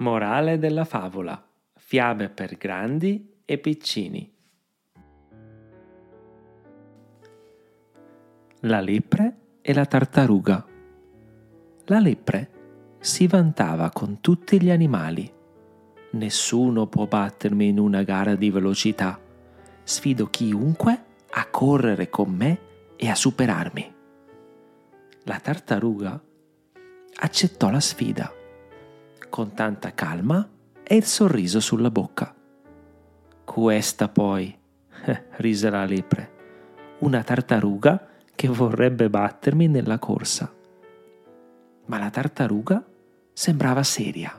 Morale della favola. Fiabe per grandi e piccini. La lepre e la tartaruga. La lepre si vantava con tutti gli animali. Nessuno può battermi in una gara di velocità. Sfido chiunque a correre con me e a superarmi. La tartaruga accettò la sfida con tanta calma e il sorriso sulla bocca. Questa poi, rise la lepre, una tartaruga che vorrebbe battermi nella corsa. Ma la tartaruga sembrava seria.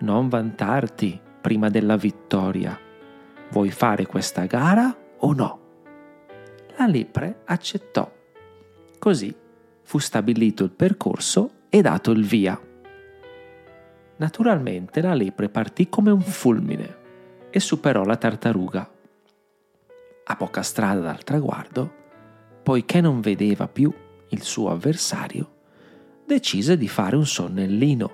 Non vantarti prima della vittoria. Vuoi fare questa gara o no? La lepre accettò. Così fu stabilito il percorso e dato il via. Naturalmente la lepre partì come un fulmine e superò la tartaruga. A poca strada dal traguardo, poiché non vedeva più il suo avversario, decise di fare un sonnellino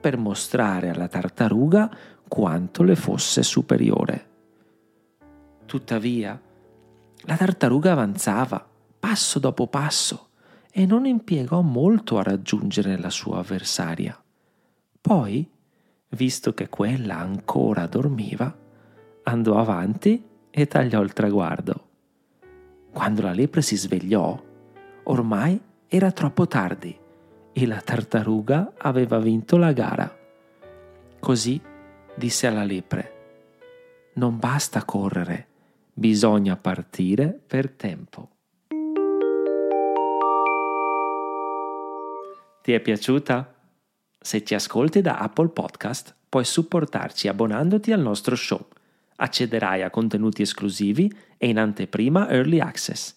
per mostrare alla tartaruga quanto le fosse superiore. Tuttavia, la tartaruga avanzava passo dopo passo e non impiegò molto a raggiungere la sua avversaria. Poi, visto che quella ancora dormiva, andò avanti e tagliò il traguardo. Quando la lepre si svegliò, ormai era troppo tardi e la tartaruga aveva vinto la gara. Così disse alla lepre, non basta correre, bisogna partire per tempo. Ti è piaciuta? Se ci ascolti da Apple Podcast, puoi supportarci abbonandoti al nostro show. Accederai a contenuti esclusivi e in anteprima Early Access.